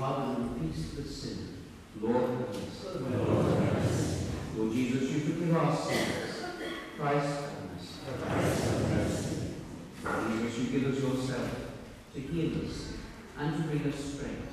Father, and peace for sin. Lord, have mercy. Lord Jesus, you forgive our sins. Christ, have mercy. Jesus, you give us yourself to heal us and to bring us strength.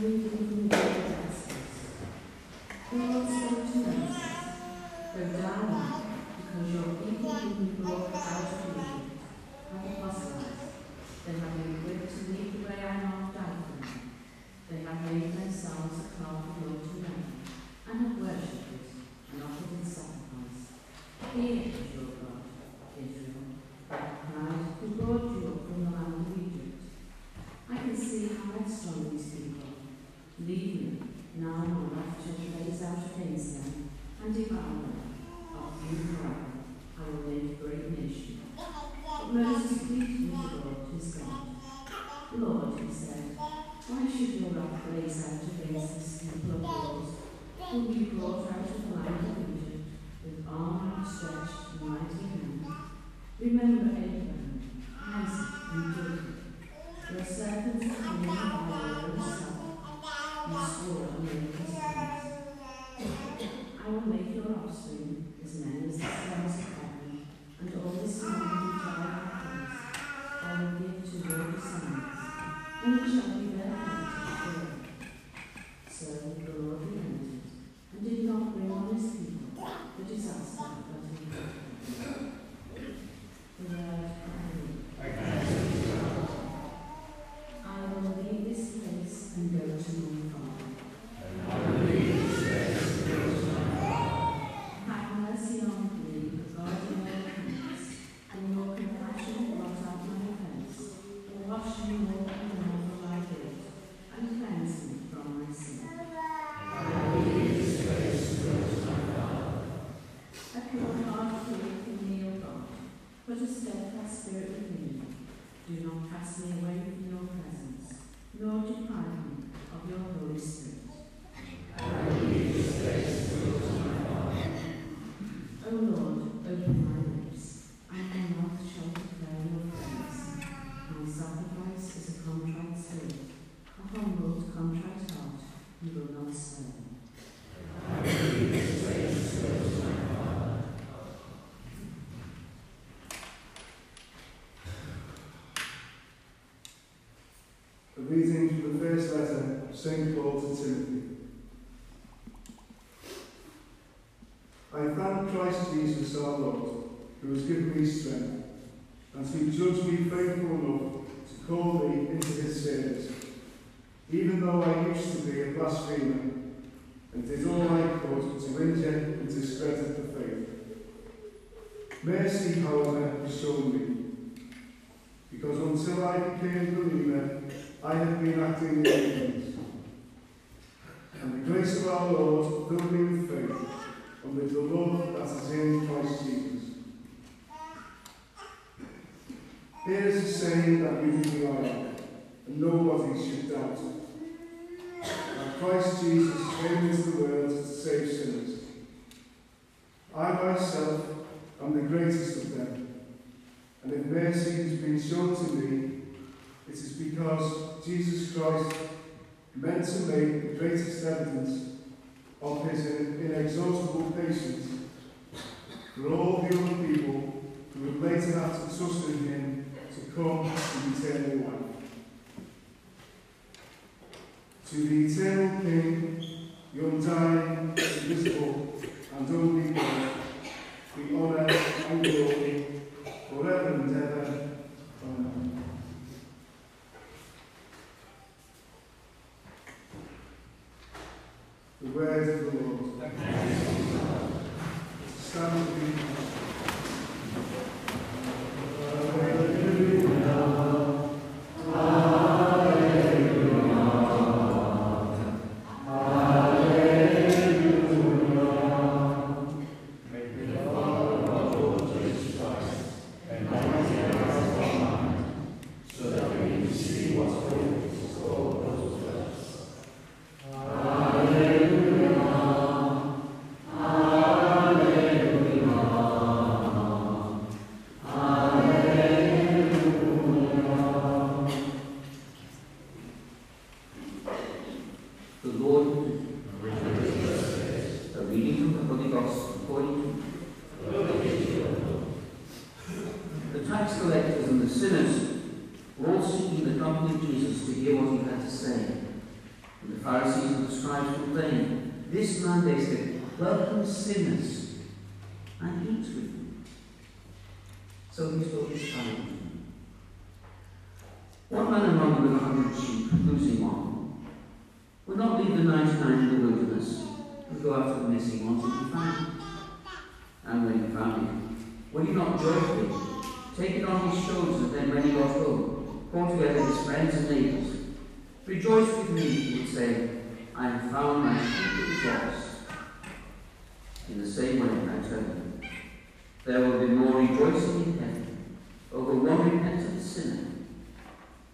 reading because Jesus Christ meant to make the greatest evidence of his inexhaustible patience for all the other people who would later have to trust in him to come to eternal life. To the eternal King, the undying, invisible, and only God, be honour and glory forever and ever. The word of the Lord. With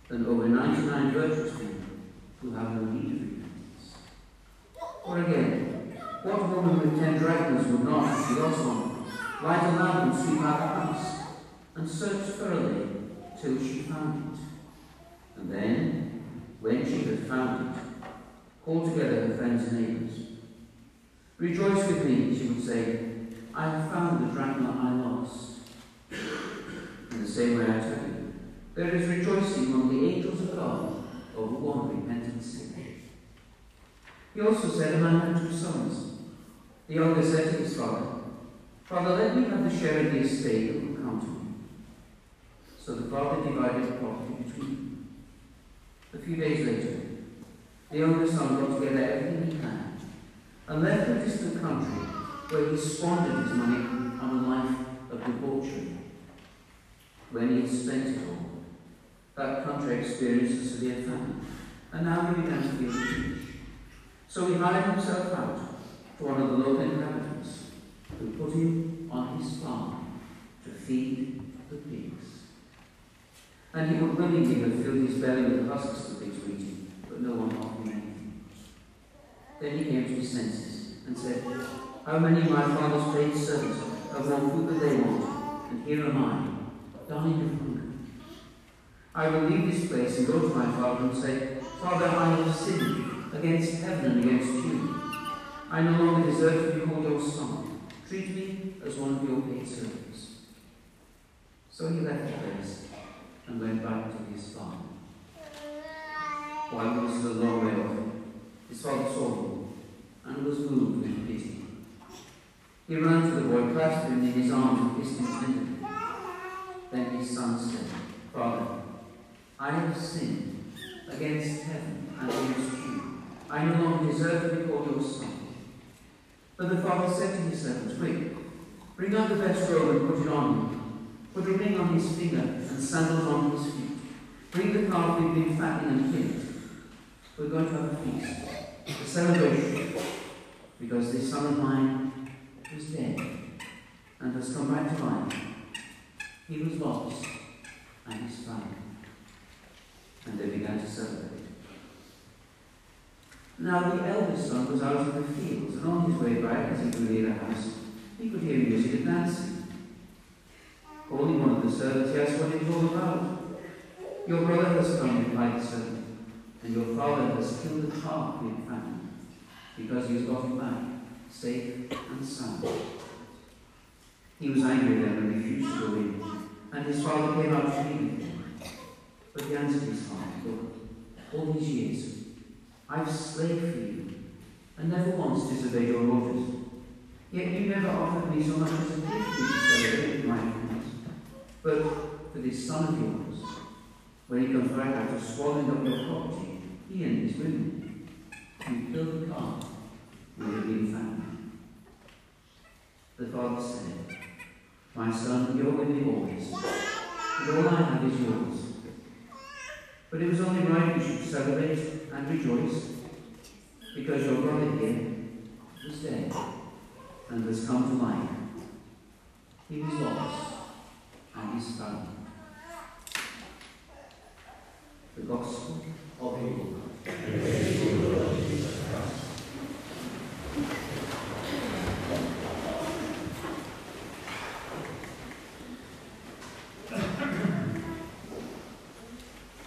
than over 99 virtuous who have no need of repentance. Or again, what woman with ten drachmas would not, if she lost one, light a lamp and sweep out the house, and search thoroughly till she found it? And then, when she had found it, call together her friends and neighbours. Rejoice with me, she would say, I have found the drachma I lost. In the same way I you, there is rejoicing among the angels of God over one repentant sinner. He also said, A man had two sons. The younger said to his father, Father, let me have the share of the estate that will come to me. So the father divided the property between them. A few days later, the younger son got together everything he had and left the distant country where he squandered his money on a life of debauchery. When he had spent it all, that country experienced a severe famine, and now he began to feel foolish. So he hired himself out to one of the local inhabitants, who put him on his farm to feed the pigs. And he would willingly have filled his belly with the husks the pigs were eating, but no one offered him anything. Then he came to his senses and said, How many of my father's paid servants have more food than they want, and here am I, dying of hunger. I will leave this place and go to my father and say, Father, I have sinned against heaven and against you. I no longer deserve to be called your son. Treat me as one of your paid servants. So he left the place and went back to his farm. While he was a long way off, his father saw him and was moved with pity. He ran to the boy, clasped him in his arms, and kissed him tenderly. Then his son said, Father, I have sinned against heaven and against you. I no longer deserve to be called your son. But the father said to his servants, Quick, bring out the best robe and put it on him. Put a ring on his finger and sandals on his feet. Bring the calf we've been fattening and kill it. We're going to have a feast, a celebration, because this son of mine was dead and has come back to life. He was lost and is found. And they began to celebrate. Now the eldest son was out in the fields, and on his way back, as he drew near the house, he could hear music and dancing. Calling one of the servants, he asked what it was all about. Your brother has come, replied the servant, and your father has killed the calf we had found, because he has got him back, safe and sound. He was angry then and refused to go in, and his father came out to meet him. But he answered his heart, Look, all these years I've slaved for you, and never once disobeyed your orders. Yet you never offered me so much as a gift to celebrate my account. But for this son of yours, when he comes back after swallowing up your property, he and his women, you killed the calf where had been found. The father said, My son, you're with me always, and all I have is yours. But it was only right we should celebrate and rejoice, because your brother here was dead and has come to life. He was lost and is found. The Gospel of the Lord.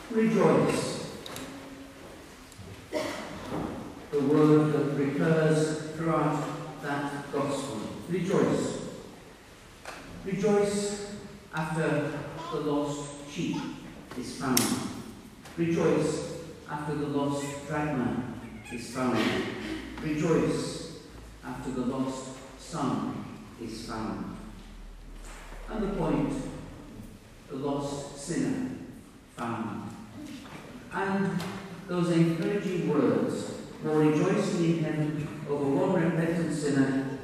Rejoice. The word that recurs throughout that gospel. Rejoice. Rejoice after the lost sheep is found. Rejoice after the drachma is found. Rejoice after the lost son is found. And the point, the lost sinner found. And those encouraging words, more rejoicing in heaven over one repentant sinner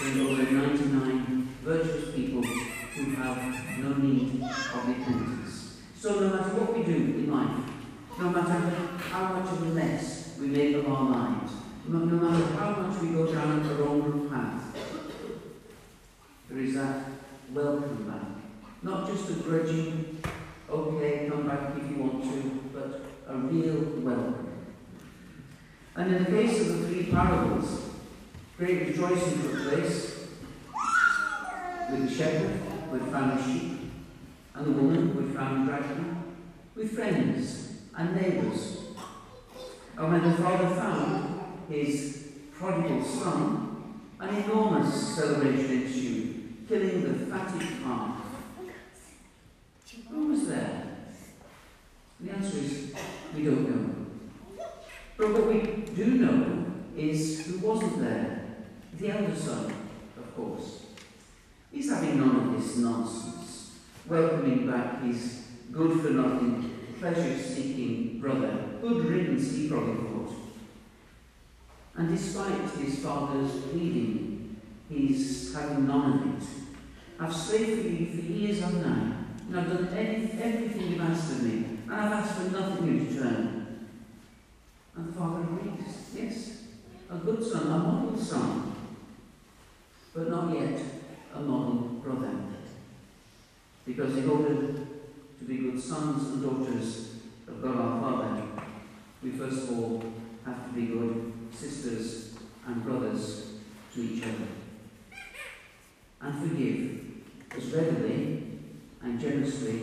than over 99 virtuous people who have no need of repentance. So no matter what we do in life, no matter how much of a mess we make of our lives, no, no matter how much we go down the wrong path, there is that welcome back. Not just a grudging, okay, come back if you want to, but a real welcome. And in the case of the three parables, great rejoicing took place with the shepherd who had found a sheep, and the woman who with friends and neighbours. And when the father found his prodigal son, an enormous celebration ensued, killing the fatted calf. Who was there? The answer is we don't know. But what we do know is who wasn't there. The elder son, of course. He's having none of this nonsense, welcoming back his good for nothing, pleasure seeking brother. Good riddance, he probably thought. And despite his father's pleading, he's having none of it. I've slaved for you for years on now, and I've done any, everything you've asked of me, and I've asked for nothing in return. And the father agrees, yes, a good son, a model son, but not yet a model brother. Because in order to be good sons and daughters of God our Father, we first of all have to be good sisters and brothers to each other. And forgive as readily and generously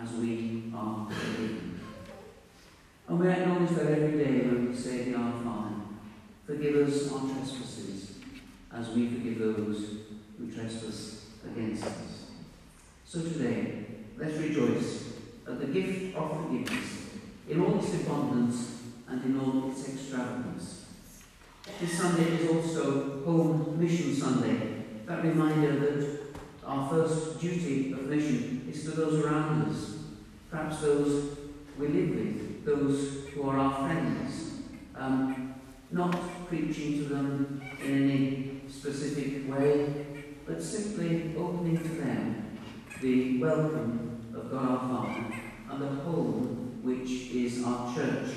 as we are forgiven. And we acknowledge that every day when we say the Our Father, forgive us our trespasses as we forgive those who trespass against us. So today, Let's rejoice at the gift of forgiveness in all its abundance and in all its extravagance. This Sunday is also Home Mission Sunday, that reminder that our first duty of mission is to those around us, perhaps those we live with, those who are our friends, um, not preaching to them in any specific way, but simply opening to them the welcome of God our Father, and the home which is our church.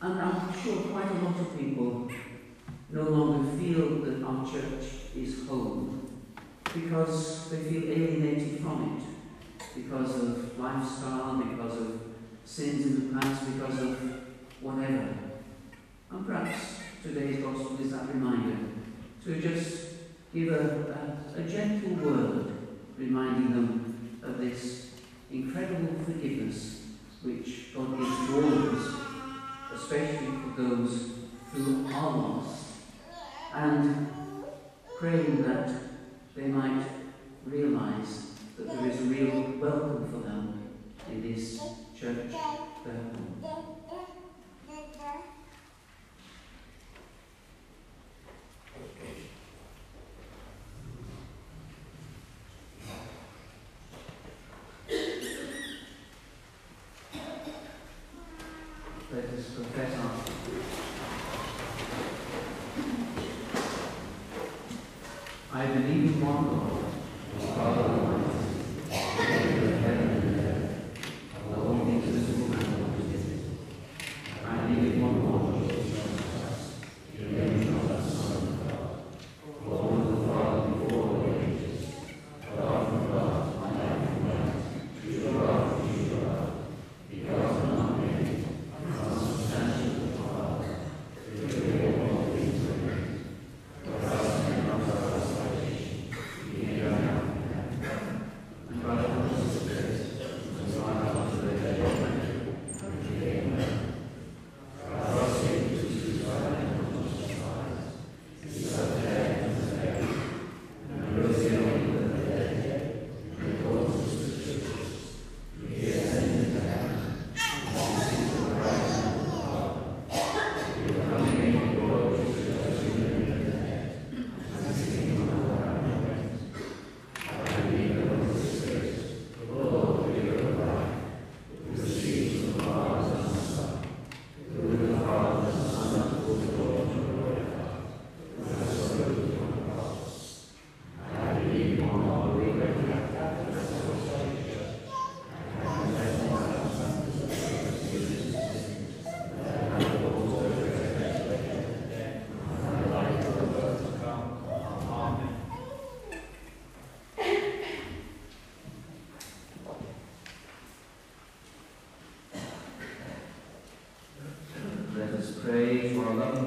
And I'm sure quite a lot of people no longer feel that our church is home because they feel alienated from it because of lifestyle, because of sins in the past, because of whatever. And perhaps today's gospel is that reminder to just give a, a, a gentle word reminding them of this incredible forgiveness which God gives to all of us, especially for those who are lost, and praying that they might realise that there is a real welcome for them in this church. from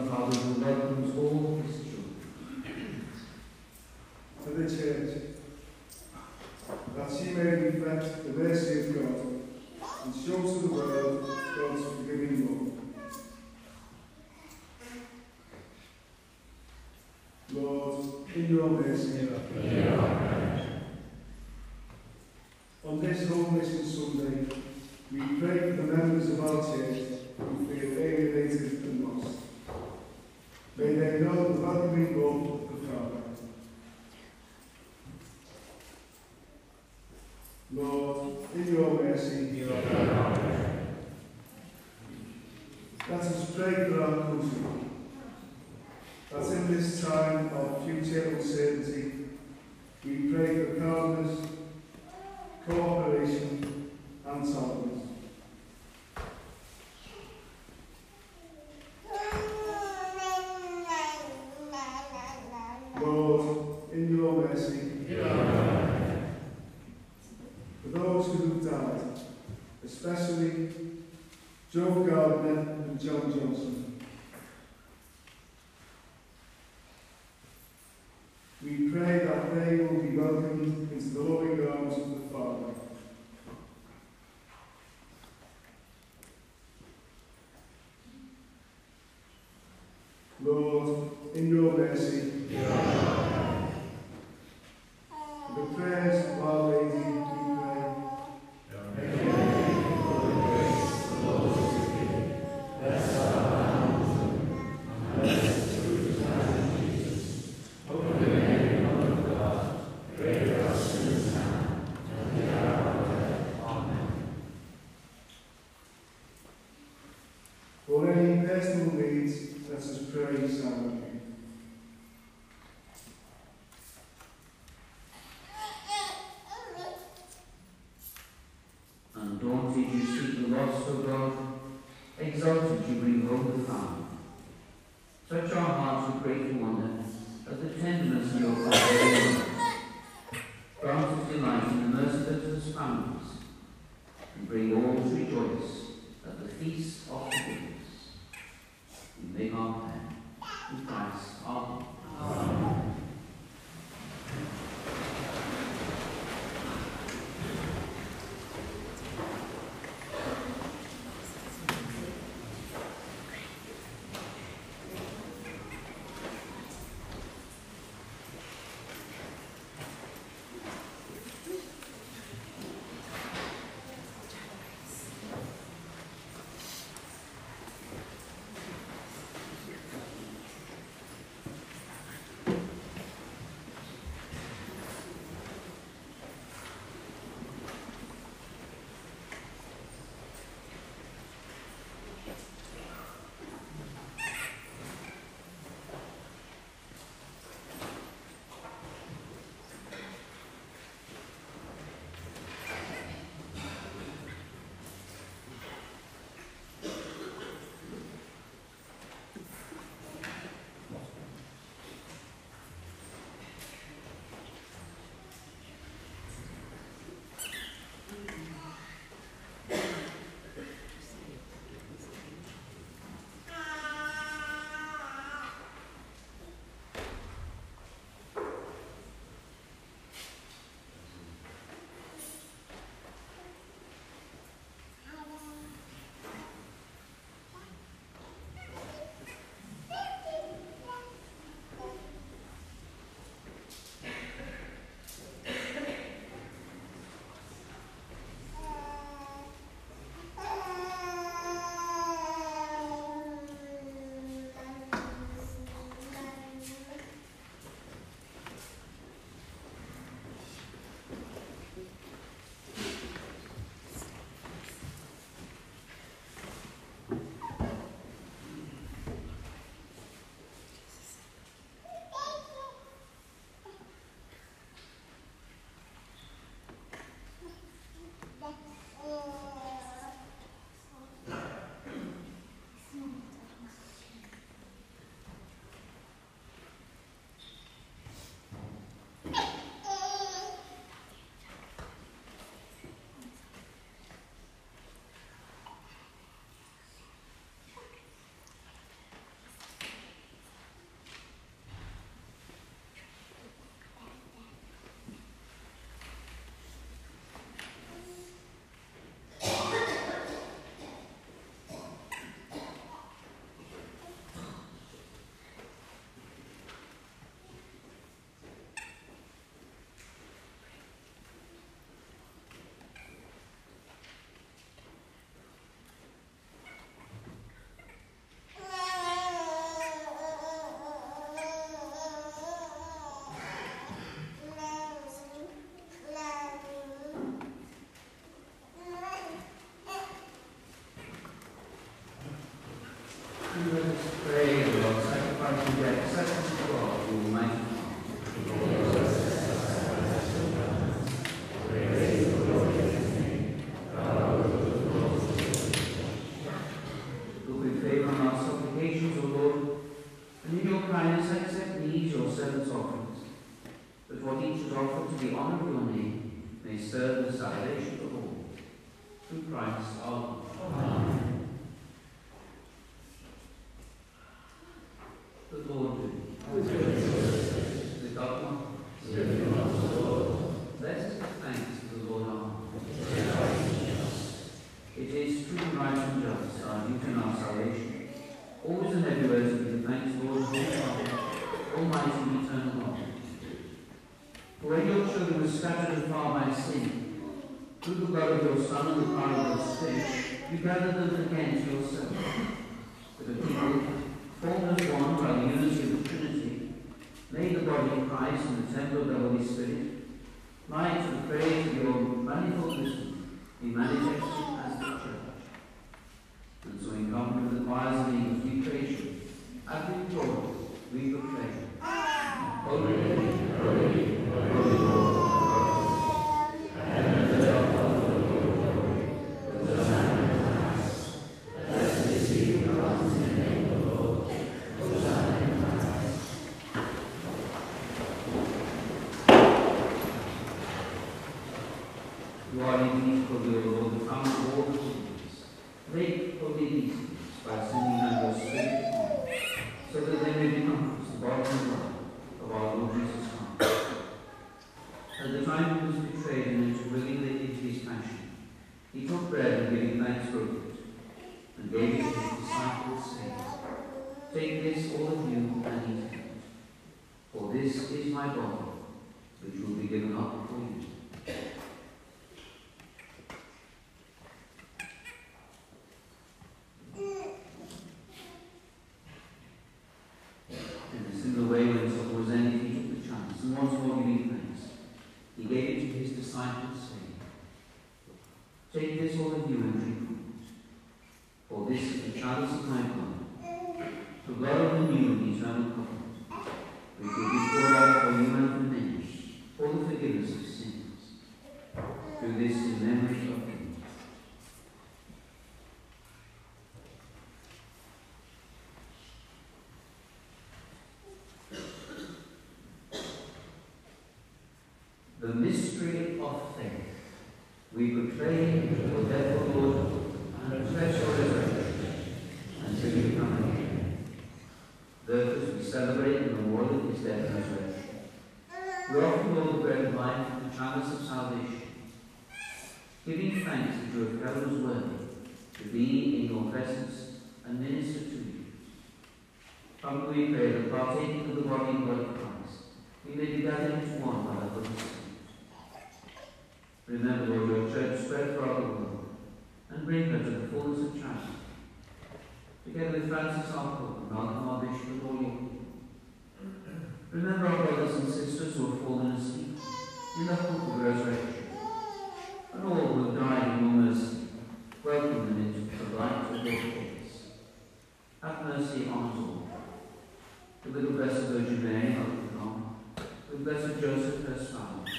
The little blessed Virgin Mary, Mother of God, with blessed Joseph, her spouse,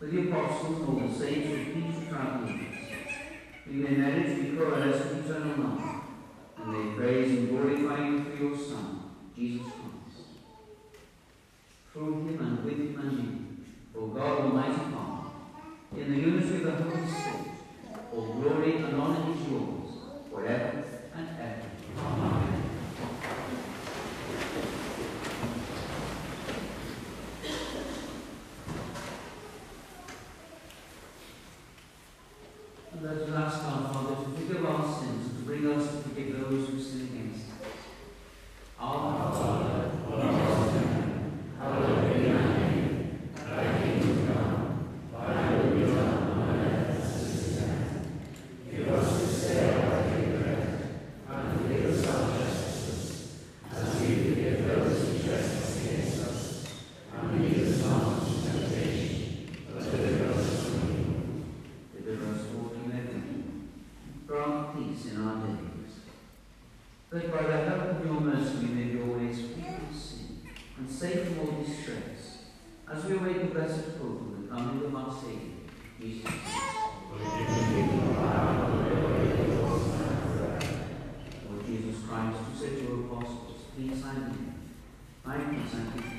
with the apostles and all the saints, with peace without limits, we may manage to be coalesced in eternal life, and may praise and glorify you through your Son, Jesus Christ. Through him and with him and in, O God Almighty Father, in the unity of the Holy Spirit, all glory and honor is yours, forever. all his strengths. As we await the blessed hope of the coming of our Saviour, Jesus Lord Jesus Christ, who said to your apostles, Peace I leave, my peace I give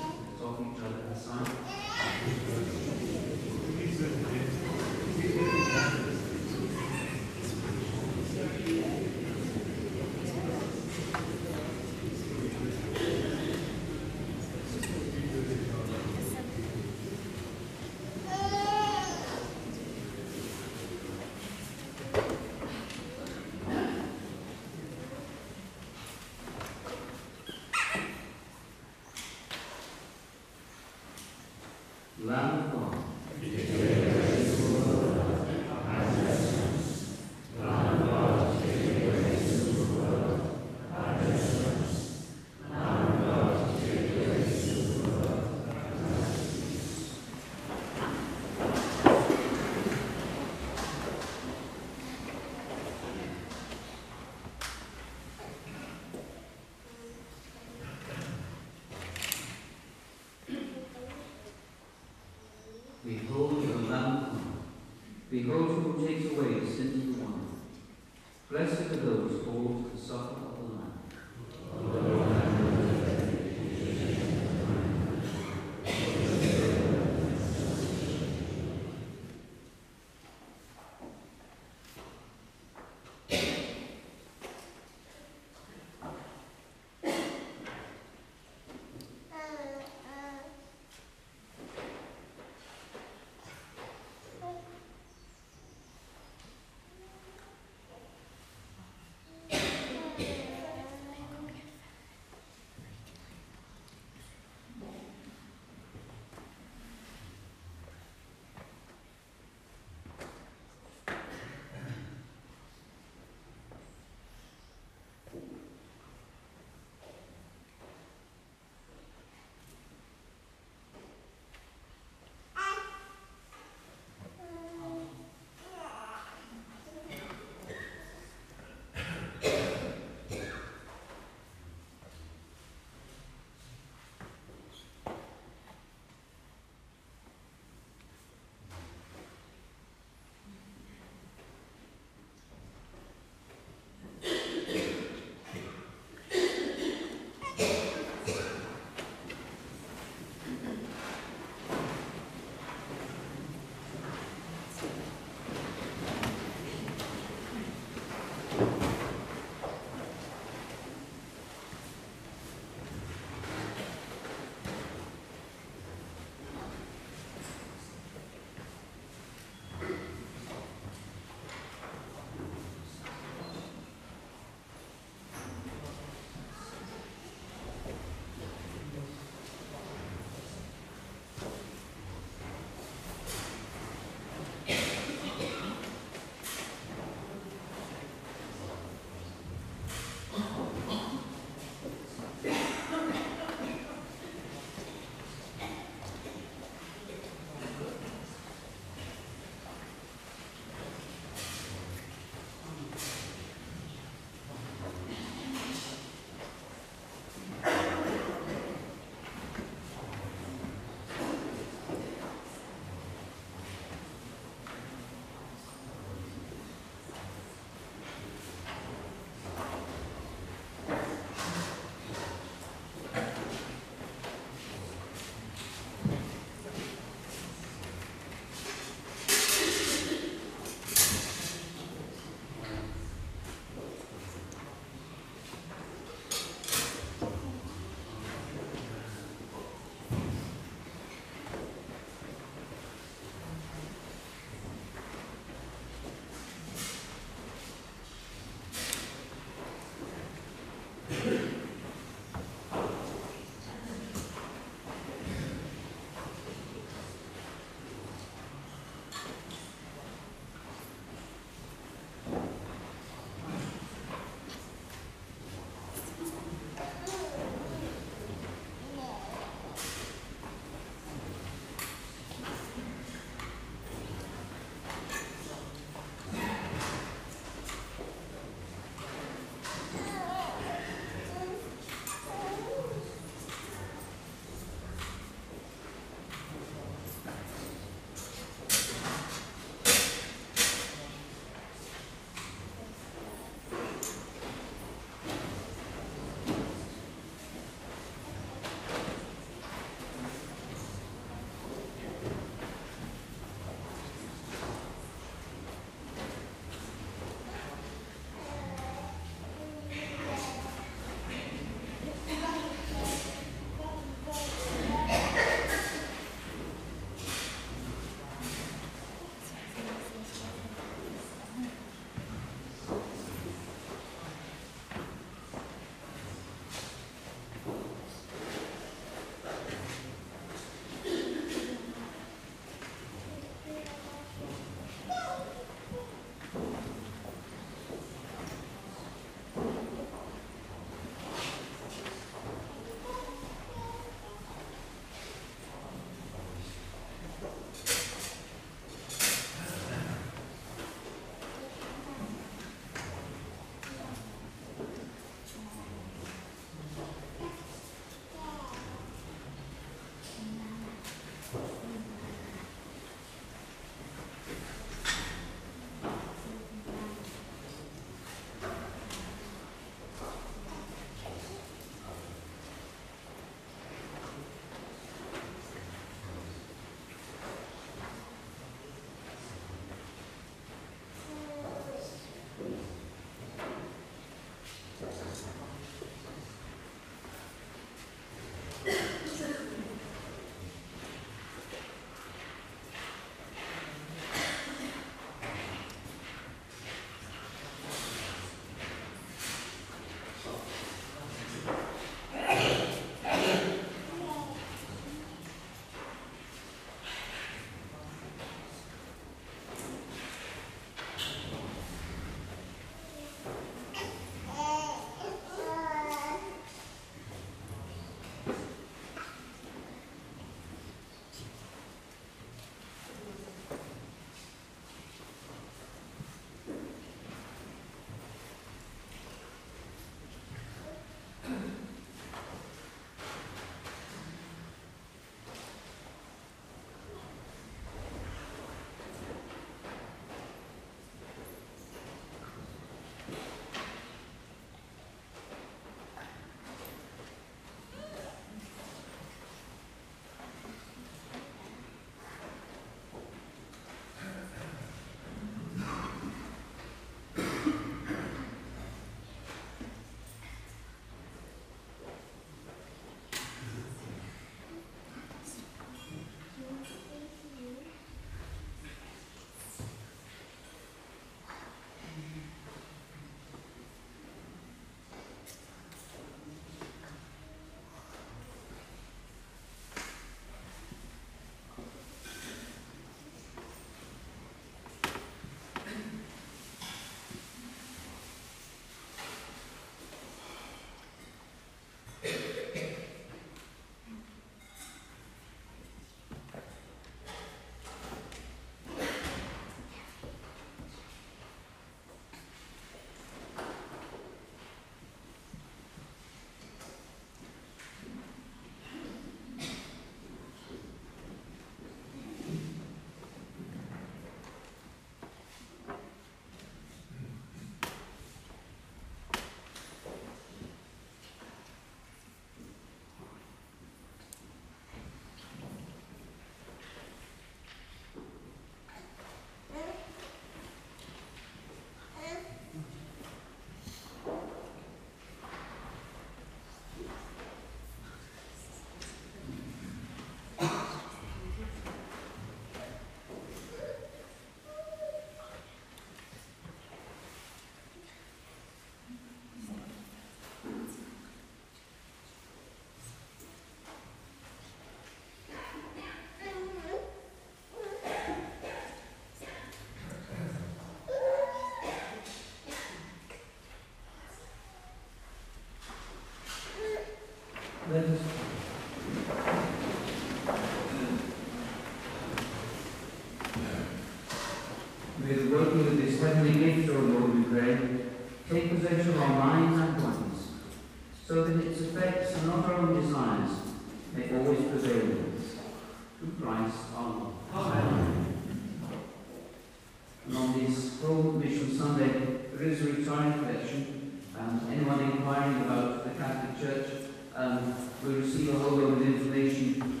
um, where you see a whole load of information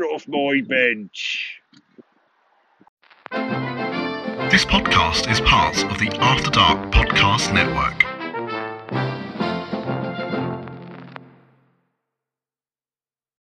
Get off my bench. This podcast is part of the After Dark Podcast Network.